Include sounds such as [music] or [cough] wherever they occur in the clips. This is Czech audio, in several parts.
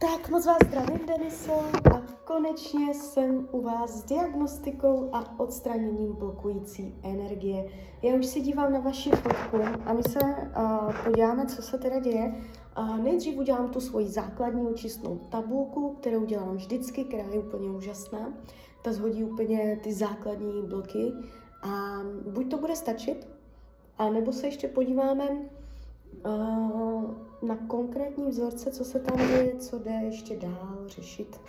Tak moc vás zdravím, Deniso, a konečně jsem u vás s diagnostikou a odstraněním blokující energie. Já už si dívám na vaši fotku a my se uh, podíváme, co se teda děje. Uh, nejdřív udělám tu svoji základní očistnou tabulku, kterou dělám vždycky, která je úplně úžasná. Ta zhodí úplně ty základní bloky a buď to bude stačit, a nebo se ještě podíváme na konkrétní vzorce, co se tam děje, co jde ještě dál řešit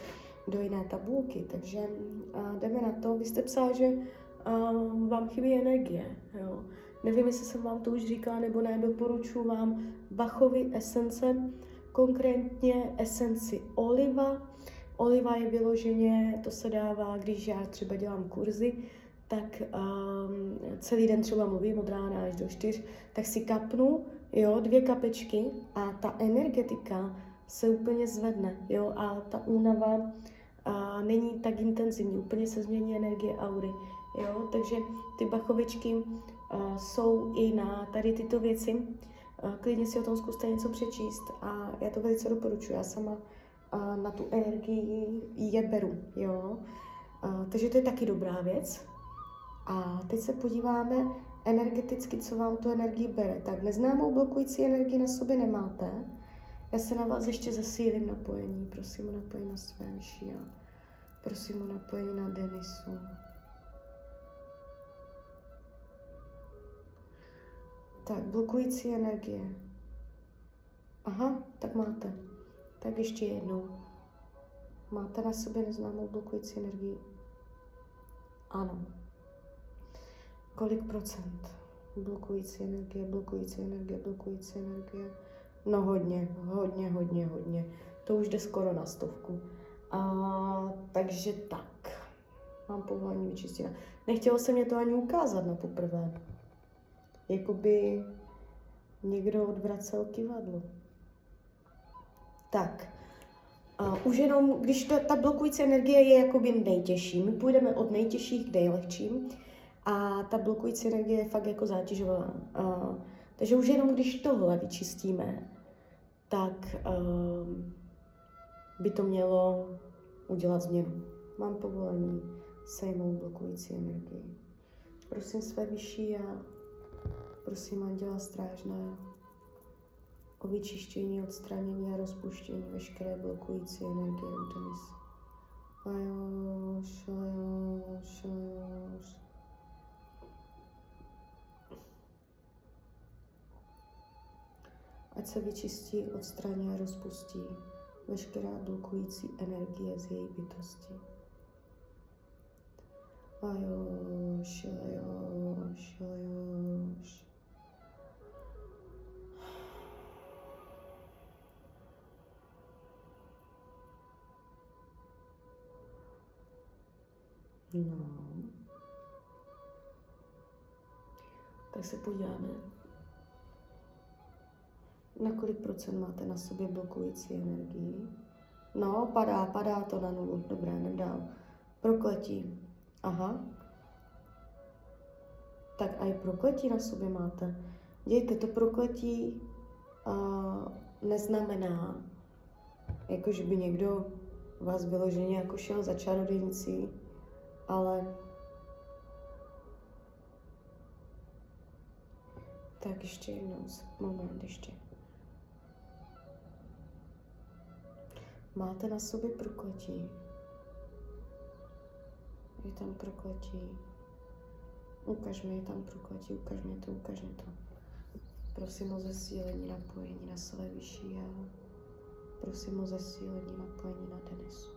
do jiné tabulky. Takže uh, jdeme na to. Vy jste psala, že uh, vám chybí energie. Jo. Nevím, jestli jsem vám to už říkala nebo ne, doporučuji vám Bachovy esence, konkrétně esenci oliva. Oliva je vyloženě, to se dává, když já třeba dělám kurzy, tak um, celý den třeba mluvím od rána až do čtyř, tak si kapnu, jo, dvě kapečky a ta energetika se úplně zvedne, jo, a ta únava a není tak intenzivní, úplně se změní energie aury, jo, takže ty bachovičky a, jsou i na tady tyto věci, a, klidně si o tom zkuste něco přečíst a já to velice doporučuji, já sama a, na tu energii je beru, jo, a, takže to je taky dobrá věc, a teď se podíváme energeticky, co vám tu energii bere. Tak neznámou blokující energii na sobě nemáte. Já se na vás ještě zesílím napojení. Prosím o napojení na své a prosím o napojení na Denisu. Tak, blokující energie. Aha, tak máte. Tak ještě jednou. Máte na sobě neznámou blokující energii? Ano kolik procent blokující energie, blokující energie, blokující energie. No hodně, hodně, hodně, hodně. To už jde skoro na stovku. A, takže tak. Mám povolení vyčistit. Nechtělo se mě to ani ukázat na poprvé. Jakoby někdo odvracel kivadlo. Tak. A už jenom, když ta, ta blokující energie je jakoby nejtěžší, my půjdeme od nejtěžších k nejlehčím, a ta blokující energie je fakt jako zátěžová. Takže už jenom když tohle vyčistíme, tak um, by to mělo udělat změnu. Mám povolení sejmout blokující energii. Prosím své vyšší a prosím Anděla Strážné o vyčištění, odstranění a rozpuštění veškeré blokující energie u Denis. Ajoš, ajoš, ajoš. Ať se vyčistí, odstraní a rozpustí veškerá blokující energie z její bytosti. Lajoš, lajoš, lajoš. No. Tak se podíváme na kolik procent máte na sobě blokující energii? No, padá, padá to na nulu. Dobré, jdem dál. Prokletí. Aha. Tak a i prokletí na sobě máte. Dějte, to prokletí uh, neznamená, jako že by někdo vás vyloženě jako šel za čarodějnicí, ale tak ještě jednou, moment ještě. Máte na sobě prokletí. Je tam prokletí. Ukaž mi, je tam prokletí, ukaž mi to, ukaž mi to. Prosím o zesílení napojení na své vyšší já. Prosím o zesílení napojení na Denisu.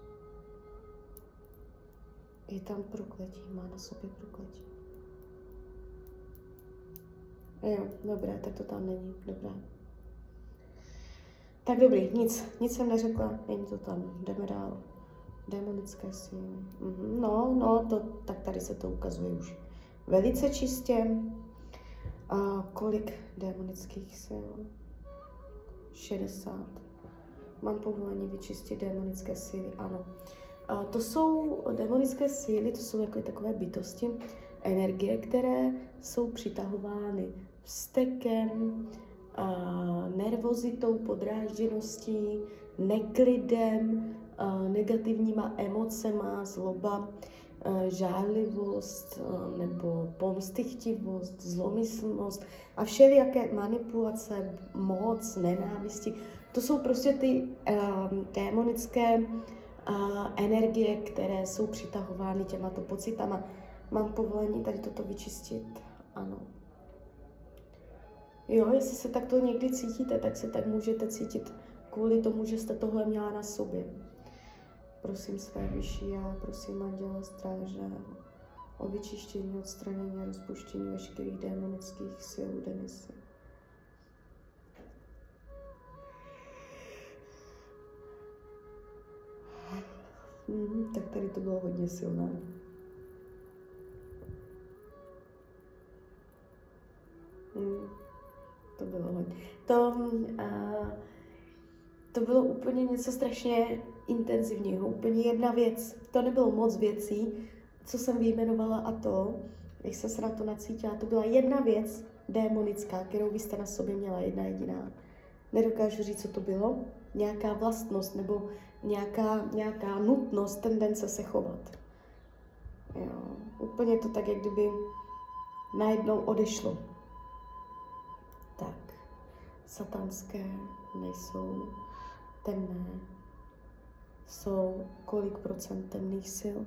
Je tam prokletí, má na sobě prokletí. Jo, dobré, tak to tam není, dobré. Tak dobrý, nic, nic jsem neřekla, není to tam, jdeme dál. Demonické síly. Mhm, no, no, to, tak tady se to ukazuje už velice čistě. A kolik demonických sil? 60. Mám povolení vyčistit demonické síly, ano. A to jsou demonické síly, to jsou jako takové bytosti, energie, které jsou přitahovány vztekem, nervozitou, podrážděností, neklidem, negativníma emocema, zloba, žádlivost nebo pomstychtivost, zlomyslnost a všelijaké manipulace, moc, nenávisti. To jsou prostě ty démonické energie, které jsou přitahovány těmato pocitama. Mám povolení tady toto vyčistit? Ano. Jo, jestli se takto někdy cítíte, tak se tak můžete cítit kvůli tomu, že jste tohle měla na sobě. Prosím své vyšší já, prosím Anděla Stráže o vyčištění, odstranění a rozpuštění veškerých démonických sil Denisy. Mm, tak tady to bylo hodně silné. Uh, to bylo úplně něco strašně intenzivního, úplně jedna věc. To nebylo moc věcí, co jsem vyjmenovala a to, jak se na to nacítila, to byla jedna věc démonická, kterou vy jste na sobě měla, jedna jediná. Nedokážu říct, co to bylo. Nějaká vlastnost nebo nějaká, nějaká nutnost, tendence se chovat. Jo. Úplně to tak, jak kdyby najednou odešlo. Tak, satanské nejsou temné. Jsou kolik procent temných sil,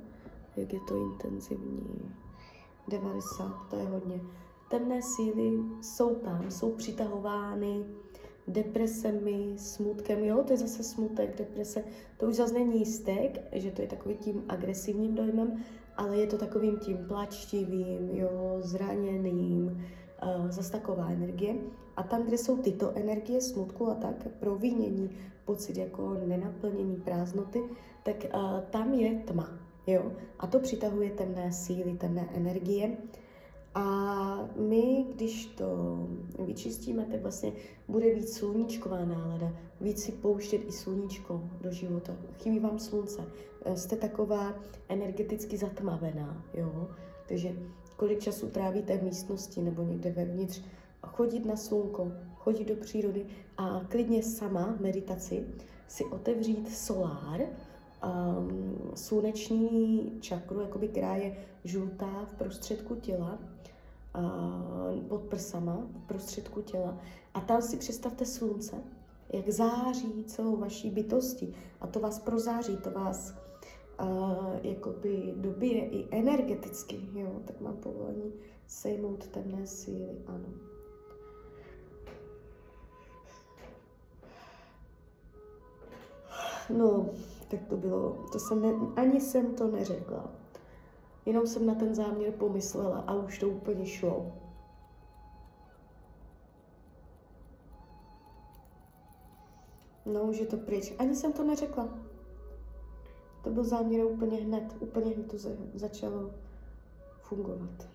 jak je to intenzivní. 90, to je hodně. Temné síly jsou tam, jsou přitahovány depresemi, smutkem, jo, to je zase smutek, deprese, to už zase není jistek, že to je takový tím agresivním dojmem, ale je to takovým tím plačtivým, jo, zraněným, uh, zase taková energie. A tam, kde jsou tyto energie smutku a tak, provinění, pocit jako nenaplnění prázdnoty, tak uh, tam je tma, jo. A to přitahuje temné síly, temné energie. A my, když to vyčistíme, tak vlastně bude víc sluníčková nálada, víc si pouštět i sluníčko do života. Chybí vám slunce, jste taková energeticky zatmavená, jo? Takže kolik času trávíte v místnosti nebo někde vevnitř, chodit na slunko, chodit do přírody a klidně sama meditaci si otevřít solár, um, sluneční čakru, jakoby, která je žlutá v prostředku těla, uh, pod prsama, v prostředku těla. A tam si představte slunce, jak září celou vaší bytosti. A to vás prozáří, to vás uh, jakoby dobije i energeticky, jo, tak mám povolení sejmout temné síly, ano. No, tak to bylo, to jsem ne, ani jsem to neřekla. Jenom jsem na ten záměr pomyslela a už to úplně šlo. No, už je to pryč. Ani jsem to neřekla. To byl záměr úplně hned, úplně hned to začalo fungovat.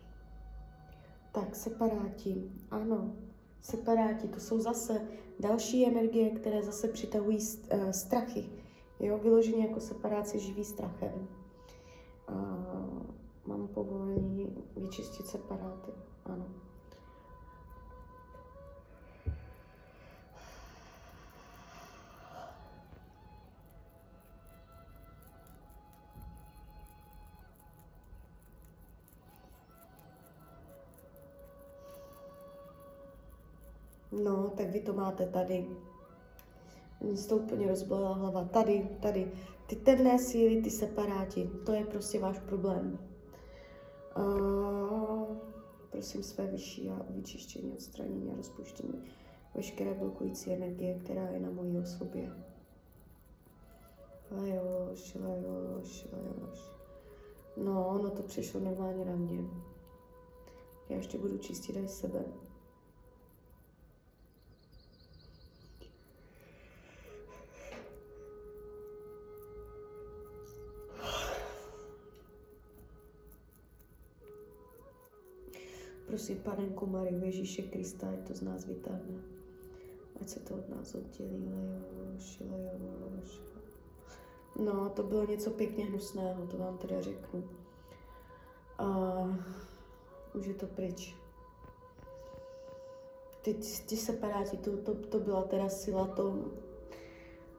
Tak, separáti. Ano, separáti, to jsou zase další energie, které zase přitahují uh, strachy. Jo, vyloženě jako separáci živí strachem. Uh, mám povolení vyčistit separáty. Ano. No, tak vy to máte tady. Mně se to úplně rozbolela hlava. Tady, tady. Ty temné síly, ty separáti, to je prostě váš problém. Uh, prosím své vyšší a o vyčištění, odstranění a rozpuštění veškeré blokující energie, která je na mojí osobě. Lajoš, lajoš, lajoš. No, no to přišlo normálně na mě. Já ještě budu čistit aj sebe. Prosím, panenku Mariu Ježíše Krista, ať to z nás vytáhne. Ať se to od nás oddělí, lejoš, lejoš. No, to bylo něco pěkně hnusného, to vám teda řeknu. A už je to pryč. Ty, ty separáti, to, to, to byla teda sila, to,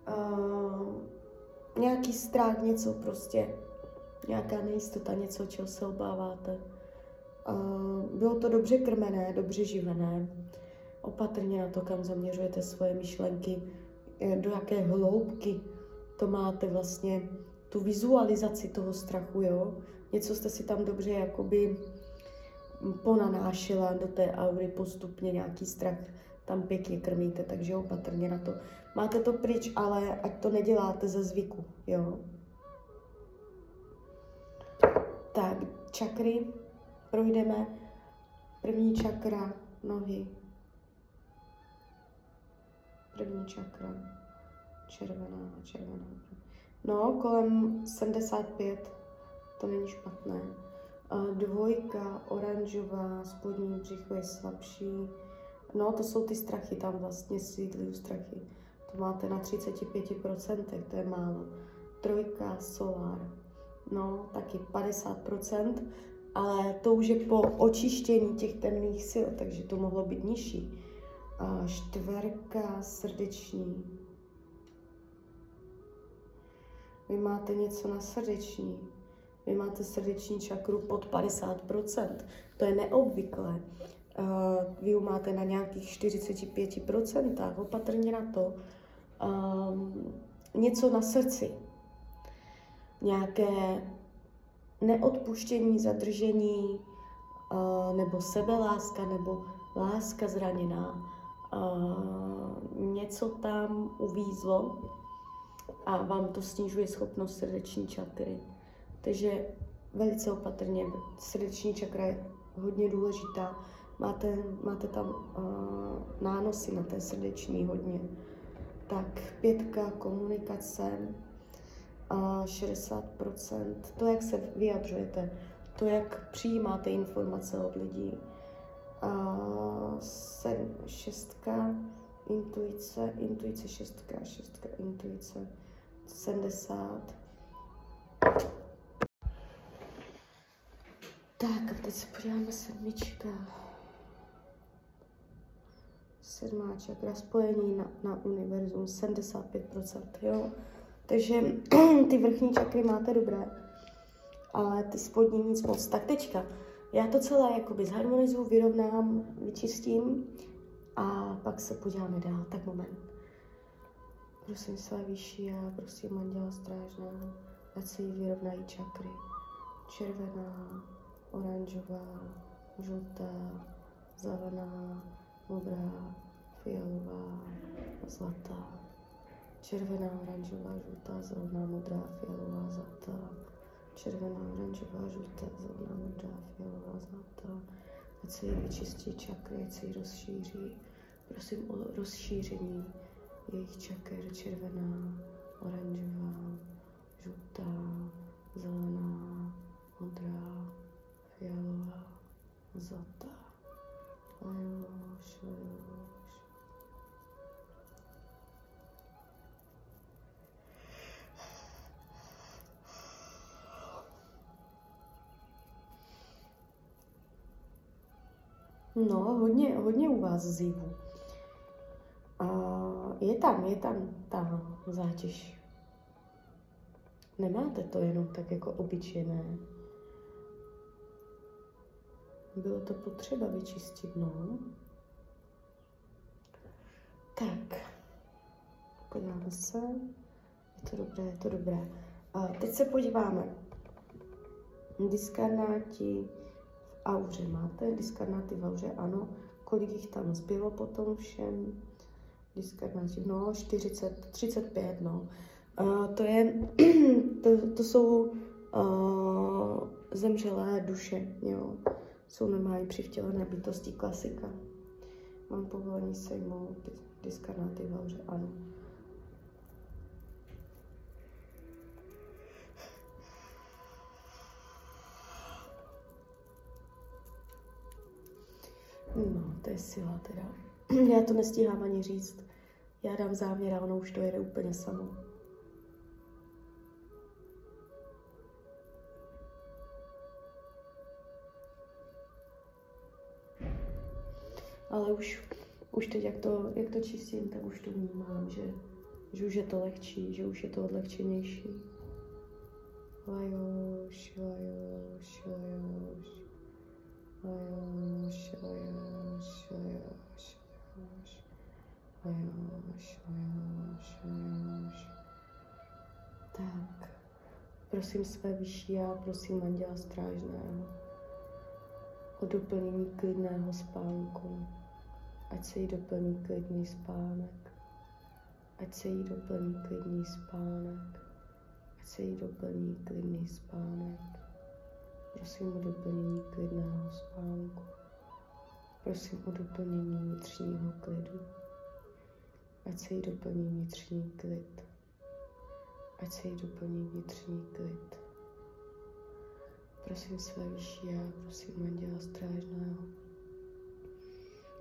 uh, nějaký strach, něco prostě, nějaká nejistota, něco, čeho se obáváte. Uh, bylo to dobře krmené, dobře živené. Opatrně na to, kam zaměřujete svoje myšlenky, eh, do jaké hloubky to máte vlastně, tu vizualizaci toho strachu, jo. Něco jste si tam dobře jakoby ponanášela do té aury postupně nějaký strach tam pěkně krmíte, takže opatrně na to. Máte to pryč, ale ať to neděláte ze zvyku, jo. Tak, čakry projdeme. První čakra, nohy. První čakra, červená, červená. No, kolem 75, to není špatné. Dvojka, oranžová, spodní břicho je slabší. No, to jsou ty strachy, tam vlastně sídlí strachy. To máte na 35%, to je málo. Trojka, solár, no, taky 50%, ale to už je po očištění těch temných sil, takže to mohlo být nižší. A čtverka, srdeční. Vy máte něco na srdeční. Vy máte srdeční čakru pod 50%. To je neobvyklé. Vy ju máte na nějakých 45%, opatrně na to. Um, něco na srdci. Nějaké neodpuštění, zadržení, uh, nebo sebeláska, nebo láska zraněná. Uh, něco tam uvízlo a vám to snižuje schopnost srdeční čakry. Takže velice opatrně, srdeční čakra je hodně důležitá. Máte, máte tam uh, nánosy na té srdeční hodně. Tak pětka, komunikace, 60%, to, jak se vyjadřujete, to, jak přijímáte informace od lidí. Uh, sedm, šestka, intuice, intuice šestka, šestka, intuice, 70. Tak a teď se podíváme sedmička. Sedmá čakra, spojení na, na univerzum, 75%, jo. Takže [clears throat] ty vrchní čakry máte dobré, ale ty spodní nic moc. Tak teďka, já to celé jakoby zharmonizuju, vyrovnám, vyčistím a pak se podíváme dál. Tak moment. Prosím své vyšší a prosím Anděla Strážného, ať se jí vyrovnají čakry. Červená, oranžová, žlutá, zelená, modrá, fialová, zlatá. Červená, oranžová, žlutá, zelená, modrá, fialová, zlatá. Červená, oranžová, žlutá, zelená, modrá, fialová, zlatá. Ať se jí vyčistí čakry, ať se jí rozšíří. Prosím o rozšíření jejich čaker červená, oranžová, žlutá, zelená, modrá, fialová, zlatá. Lejoš, lejoš. No, hodně, hodně u vás zívu. A je tam, je tam ta zátěž. Nemáte to jenom tak jako obyčejné. Bylo to potřeba vyčistit, no. Tak, podíváme se. Je to dobré, je to dobré. A teď se podíváme. Diskarnáti auře máte? Diskarnáty v auře, ano. Kolik jich tam zbylo potom všem? Diskarnáti, no 40, 35, no. Uh, to je, [clears throat] to, to jsou uh, zemřelé duše, jo jsou normálně přivtělené bytosti klasika. Mám povolení sejmout diskarnáty v ano. No, to je sila teda. [clears throat] Já to nestíhám ani říct. Já dám záměr a ono už to jede úplně samo. ale už, už teď, jak to, jak to čistím, tak už to vnímám, že že už je to lehčí, že už je to odlehčenější. Lajoš, lajoš, lajoš. Tak, prosím své vyšší a prosím anděla strážného o doplnění klidného spánku. Ať se jí doplní klidný spánek. Ať se jí doplní klidný spánek. Ať se jí doplní klidný spánek. Prosím o doplnění klidného spánku. Prosím o doplnění vnitřního klidu. Ať se jí doplní vnitřní klid. Ať se jí doplní vnitřní klid. Prosím své vyšší já, prosím anděla strážného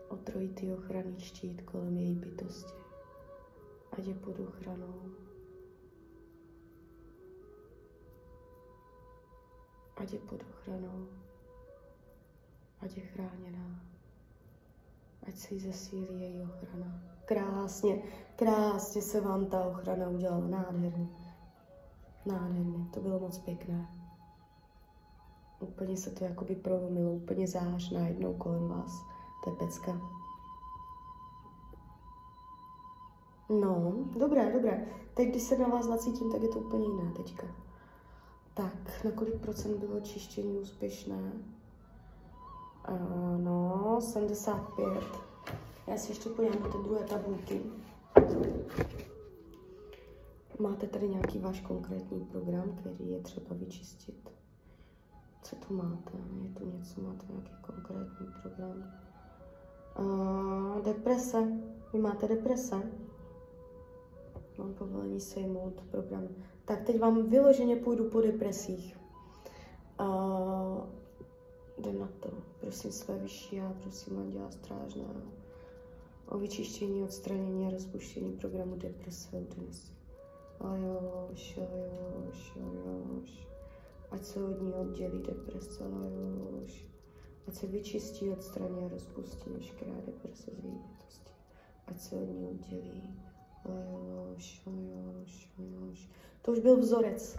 o trojitý ochranný štít kolem její bytosti. Ať je pod ochranou. Ať je pod ochranou. Ať je chráněná. Ať se jí zesílí její ochrana. Krásně, krásně se vám ta ochrana udělala. Nádherně. Nádherně. To bylo moc pěkné. Úplně se to jakoby prolomilo, úplně zář najednou kolem vás. To je pecka. No, dobré, dobré. Teď, když se na vás nacítím, tak je to úplně jiné teďka. Tak, na kolik procent bylo čištění úspěšné? Uh, no, 75. Já si ještě podívám do té druhé tabulky. Máte tady nějaký váš konkrétní program, který je třeba vyčistit? Co tu máte? Je tu něco, máte nějaký konkrétní program? Uh, deprese. Vy máte deprese? Mám povolení sejmout program. Tak teď vám vyloženě půjdu po depresích. Uh, jdem na to. Prosím své vyšší a prosím Anděla Strážného o vyčištění, odstranění a rozpuštění programu deprese u Denisy. Ajoš, ajoš, ajoš. Ať se od ní oddělí deprese, ajoš. Ať se vyčistí, odstraní a rozpustí veškerá deprese z její bytosti. Ať se od ní oddělí. To už byl vzorec.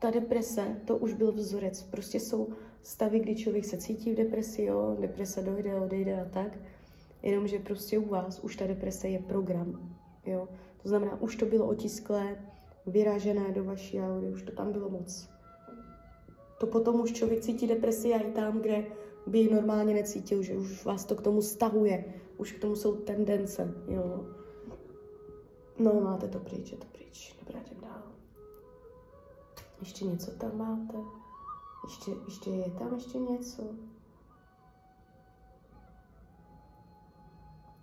Ta deprese, to už byl vzorec. Prostě jsou stavy, kdy člověk se cítí v depresi, jo, deprese dojde, odejde a tak. Jenomže prostě u vás už ta deprese je program, jo. To znamená, už to bylo otisklé, vyražené do vaší aury, už to tam bylo moc. To potom už člověk cítí depresi a i tam, kde by normálně necítil, že už vás to k tomu stahuje, už k tomu jsou tendence, jo. No, máte to pryč, je to pryč. Dobrá, jdem dál. Ještě něco tam máte? Ještě, ještě je tam ještě něco?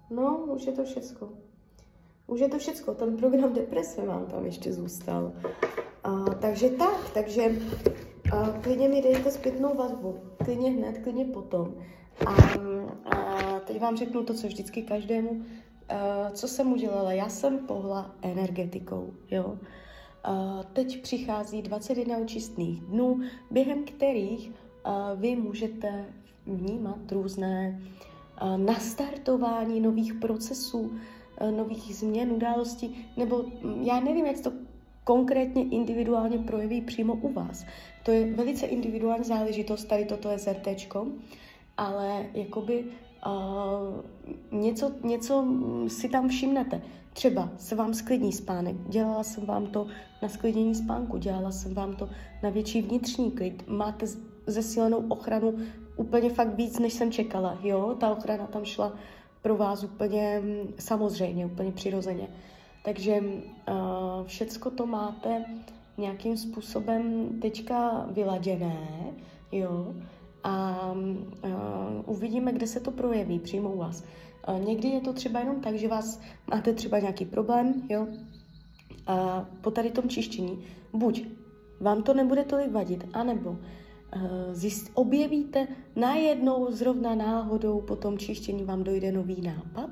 No, už je to všecko. Už je to všecko. Ten program deprese vám tam ještě zůstal. A, takže tak, takže a, klidně mi dejte zpětnou vazbu. Klidně hned, klidně potom. A, a teď vám řeknu to, co vždycky každému. A, co jsem udělala? Já jsem pohla energetikou, jo. A teď přichází 21 očistných dnů, během kterých a, vy můžete vnímat různé nastartování nových procesů, nových změn, událostí, nebo já nevím, jak to konkrétně individuálně projeví přímo u vás. To je velice individuální záležitost, tady toto je ZRTčko, ale jakoby uh, něco, něco si tam všimnete. Třeba se vám sklidní spánek, dělala jsem vám to na sklidnění spánku, dělala jsem vám to na větší vnitřní klid, máte zesílenou ochranu úplně fakt víc, než jsem čekala, jo, ta ochrana tam šla pro vás úplně mm, samozřejmě, úplně přirozeně. Takže uh, všecko to máte nějakým způsobem teďka vyladěné, jo, a uh, uvidíme, kde se to projeví přímo u vás. Uh, někdy je to třeba jenom tak, že vás máte třeba nějaký problém, jo, a po tady tom čištění, buď vám to nebude tolik vadit, anebo uh, zjist, objevíte najednou zrovna náhodou po tom čištění vám dojde nový nápad,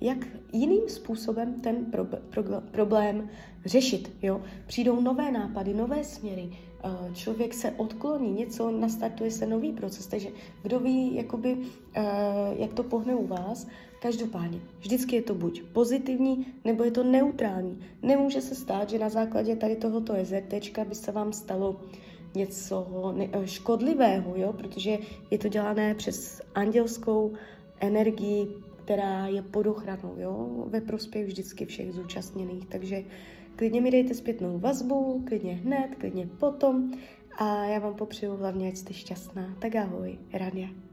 jak jiným způsobem ten pro, pro, problém řešit. Jo? Přijdou nové nápady, nové směry, eh, člověk se odkloní, něco, nastartuje se nový proces, takže kdo ví, jakoby, eh, jak to pohne u vás, Každopádně, vždycky je to buď pozitivní, nebo je to neutrální. Nemůže se stát, že na základě tady tohoto EZT by se vám stalo něco škodlivého, jo? protože je to dělané přes andělskou energii, která je pod ochranou, jo? ve prospěch vždycky všech zúčastněných. Takže klidně mi dejte zpětnou vazbu, klidně hned, klidně potom a já vám popřeju hlavně, ať jste šťastná. Tak ahoj, Rania.